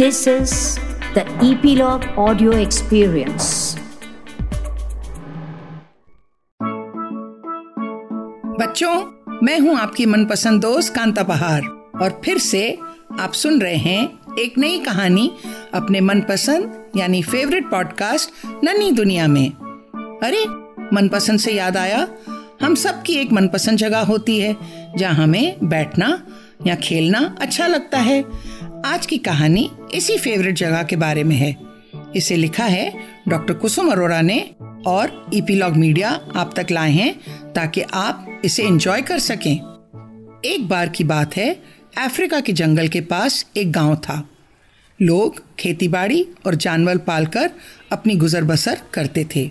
This is the Epilogue Audio Experience. बच्चों, मैं हूँ आपकी मनपसंद दोस्त कांता पहाड़ और फिर से आप सुन रहे हैं एक नई कहानी अपने मनपसंद, यानी फेवरेट पॉडकास्ट नन्ही दुनिया में। अरे, मनपसंद से याद आया? हम सब की एक मनपसंद जगह होती है, जहाँ हमें बैठना या खेलना अच्छा लगता है। आज की कहानी इसी फेवरेट जगह के बारे में है। इसे लिखा है डॉक्टर कुसुम अरोड़ा ने और ईपीलॉग मीडिया आप तक लाए हैं ताकि आप इसे एंजॉय कर सकें। एक बार की बात है, अफ्रीका के जंगल के पास एक गाँव था। लोग खेतीबाड़ी और जानवर पालकर अपनी गुजर बसर करते थे।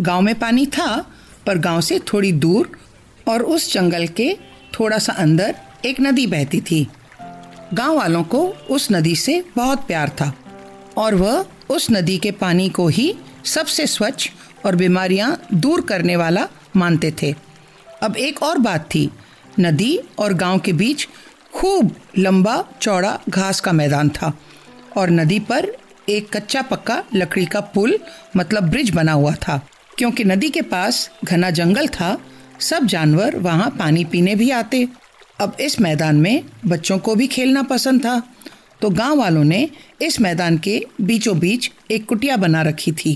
गाँव में पानी था, पर गाँव से थोड़ी दूर और उस जंगल के थोड़ा सा अंदर एक नदी बहती थी। गाँव वालों को उस नदी से बहुत प्यार था और वह उस नदी के पानी को ही सबसे स्वच्छ और बीमारियाँ दूर करने वाला मानते थे। अब एक और बात थी, नदी और गाँव के बीच खूब लंबा चौड़ा घास का मैदान था और नदी पर एक कच्चा पक्का लकड़ी का पुल मतलब ब्रिज बना हुआ था। क्योंकि नदी के पास घना जंगल था, सब जानवर वहाँ पानी पीने भी आते अब इस मैदान में बच्चों को भी खेलना पसंद था। तो गाँव वालों ने इस मैदान के बीचों बीच एक कुटिया बना रखी थी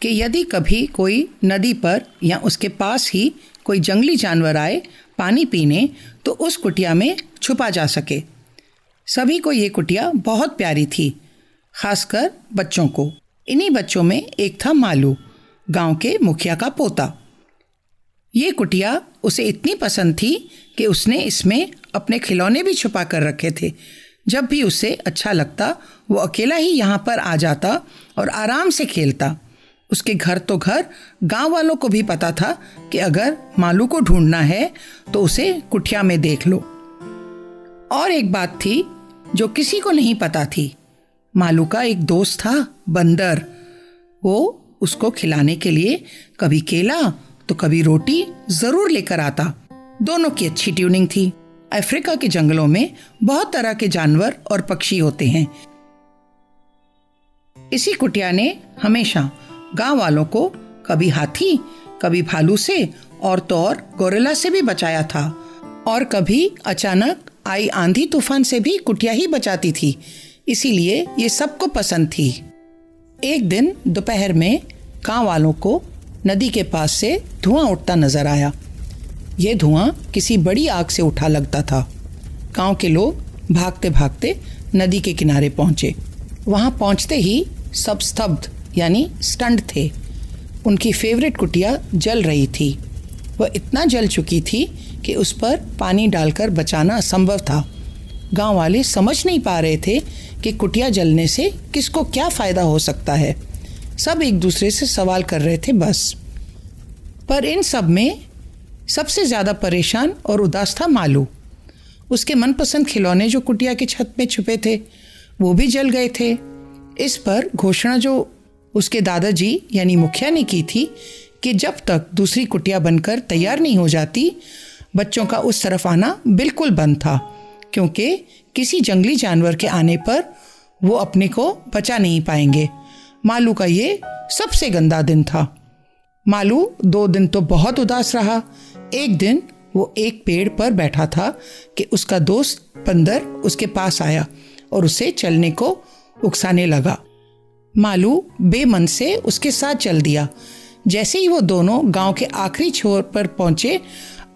कि यदि कभी कोई नदी पर या उसके पास ही कोई जंगली जानवर आए पानी पीने तो उस कुटिया में छुपा जा सके। सभी को ये कुटिया बहुत प्यारी थी, खासकर बच्चों को। इन्हीं बच्चों में एक था मालू, गाँव के मुखिया का पोता। ये कुटिया उसे इतनी पसंद थी कि उसने इसमें अपने खिलौने भी छुपा कर रखे थे। जब भी उसे अच्छा लगता, वो अकेला ही यहाँ पर आ जाता और आराम से खेलता। उसके घर तो घर, गाँव वालों को भी पता था कि अगर मालू को ढूंढना है तो उसे कुठिया में देख लो। और एक बात थी, जो किसी को नहीं पता थी। मालू का एक दोस्त था, बंदर। वो उसको खिलाने के लिए कभी केला तो कभी रोटी ज़रूर लेकर आता। दोनों की अच्छी ट्यूनिंग थी। अफ्रीका के जंगलों में बहुत तरह के जानवर और पक्षी होते हैं। इसी कुटिया ने हमेशा गाँव वालों को कभी हाथी, कभी भालू से और तो और गोरेला से भी बचाया था। और कभी अचानक आई आंधी तूफ़ान से भी कुटिया ही बचाती थी। इसीलिए ये सबको पसंद थी। एक दिन दोपहर में गाँव वालों को नदी के पास से धुआँ उठता नज़र आया। ये धुआँ किसी बड़ी आग से उठा लगता था। गाँव के लोग भागते भागते नदी के किनारे पहुँचे। वहाँ पहुँचते ही सब स्तब्ध, यानी स्टंड थे। उनकी फेवरेट कुटिया जल रही थी। वह इतना जल चुकी थी कि उस पर पानी डालकर बचाना असंभव था। गाँव वाले समझ नहीं पा रहे थे कि कुटिया जलने से किसको क्या फ़ायदा हो सकता है। सब एक दूसरे से सवाल कर रहे थे बस। पर इन सब में सबसे ज़्यादा परेशान और उदास था मालू। उसके मनपसंद खिलौने जो कुटिया की छत में छुपे थे, वो भी जल गए थे। इस पर घोषणा जो उसके दादाजी यानी मुखिया ने की थी कि जब तक दूसरी कुटिया बनकर तैयार नहीं हो जाती, बच्चों का उस तरफ़ आना बिल्कुल बंद था, क्योंकि किसी जंगली जानवर के आने पर वो अपने को बचा नहीं पाएँगे। मालू का ये सबसे गंदा दिन था। मालू, दो दिन तो बहुत उदास रहा। एक दिन वो एक पेड़ पर बैठा था कि उसका दोस्त बंदर उसके पास आया और उसे चलने को उकसाने लगा। मालू बेमन से उसके साथ चल दिया। जैसे ही वो दोनों गाँव के आखिरी छोर पर पहुँचे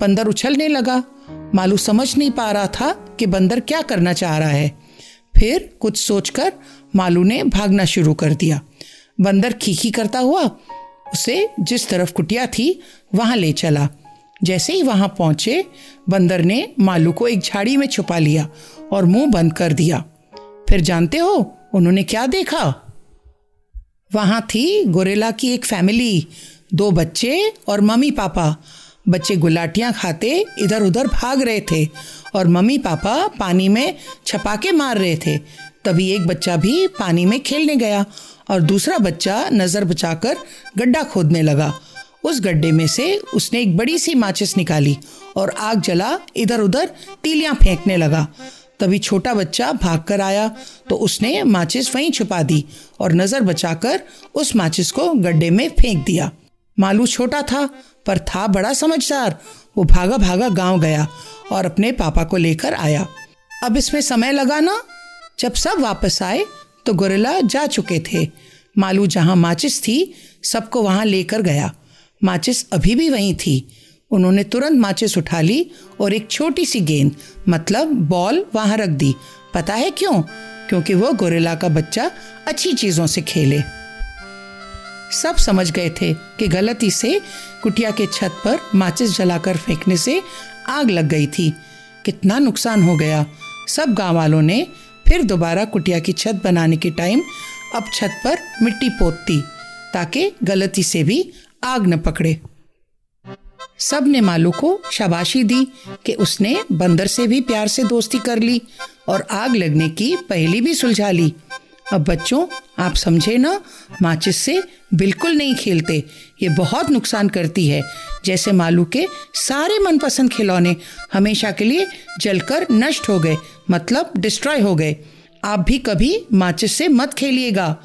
बंदर उछलने लगा। मालू समझ नहीं पा रहा था कि बंदर क्या करना चाह रहा है। फिर कुछ सोचकर मालू ने भागना शुरू कर दिया। बंदर खीखी करता हुआ उसे जिस तरफ़ कुटिया थी, वहाँ ले चला। जैसे ही वहाँ पहुँचे, बंदर ने मालू को एक झाड़ी में छुपा लिया और मुँह बंद कर दिया। फिर जानते हो, उन्होंने क्या देखा? वहाँ थी गोरेला की एक फैमिली, दो बच्चे और मम्मी पापा। बच्चे गुलाटियाँ खाते इधर उधर भाग रहे थे और मम्मी पापा पानी में छपाके मार रहे थे। तभी एक बच्चा भी पानी में खेलने गया और दूसरा बच्चा नज़र बचाकर गड्ढा खोदने लगा। उस गड्ढे में से उसने एक बड़ी सी माचिस निकाली और आग जला इधर उधर तीलियाँ फेंकने लगा। तभी छोटा बच्चा भाग कर आया तो उसने माचिस वहीं छुपा दी और नज़र बचाकर उस माचिस को गड्ढे में फेंक दिया। मालू छोटा था, पर था बड़ा समझदार। वो भागा भागा गाँव गया और अपने पापा को लेकर आया। अब इसमें समय लगा ना? जब सब वापस आए तो गोरिल्ला जा चुके थे। मालू जहाँ माचिस थी, सबको वहाँ लेकर गया। माचिस अभी भी वहीं थी। उन्होंने तुरंत माचिस उठा ली और एक छोटी सी गेंद मतलब बॉल, वहाँ रख दी। पता है क्यों? क्योंकि वो गोरिल्ला का बच्चा अच्छी चीज़ों से खेले। सब समझ गए थे कि गलती से कुटिया के छत पर माचिस जलाकर फेंकने से आग लग गई थी। कितना नुकसान हो गया। सब गाँव वालों ने फिर दोबारा कुटिया की छत बनाने के टाइम अब छत पर मिट्टी पोतती, ताकि गलती से भी आग न पकड़े। सबने मालू को शाबाशी दी कि उसने बंदर से भी प्यार से दोस्ती कर ली और आग लगने की पहली भी सुलझा ली। अब बच्चों, आप समझे ना, माचिस से बिल्कुल नहीं खेलते। ये बहुत नुकसान करती है। जैसे मालू के सारे मनपसंद खिलौने हमेशा के लिए जलकर नष्ट हो गए मतलब डिस्ट्रॉय हो गए। आप भी कभी माचिस से मत खेलिएगा।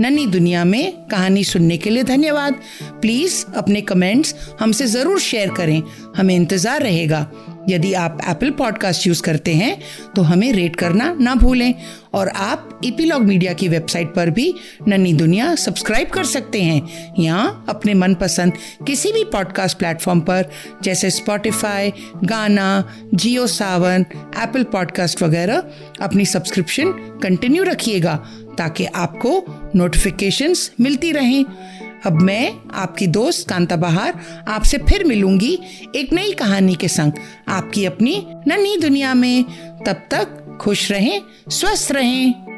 नन्ही दुनिया में कहानी सुनने के लिए धन्यवाद। प्लीज़ अपने कमेंट्स हमसे ज़रूर शेयर करें। हमें इंतज़ार रहेगा। यदि आप एप्पल पॉडकास्ट यूज़ करते हैं तो हमें रेट करना ना भूलें। और आप इपीलॉग मीडिया की वेबसाइट पर भी नन्ही दुनिया सब्सक्राइब कर सकते हैं। यहाँ अपने मनपसंद किसी भी पॉडकास्ट प्लेटफॉर्म पर, जैसे स्पॉटिफाई गाना जियो सावन एप्पल पॉडकास्ट वगैरह, अपनी सब्सक्रिप्शन कंटिन्यू रखिएगा। ताकि आपको नोटिफिकेशंस मिलती रहें। अब मैं आपकी दोस्त कांता बहार आपसे फिर मिलूँगी एक नई कहानी के संग। आपकी अपनी नन्ही दुनिया में। तब तक खुश रहें, स्वस्थ रहें।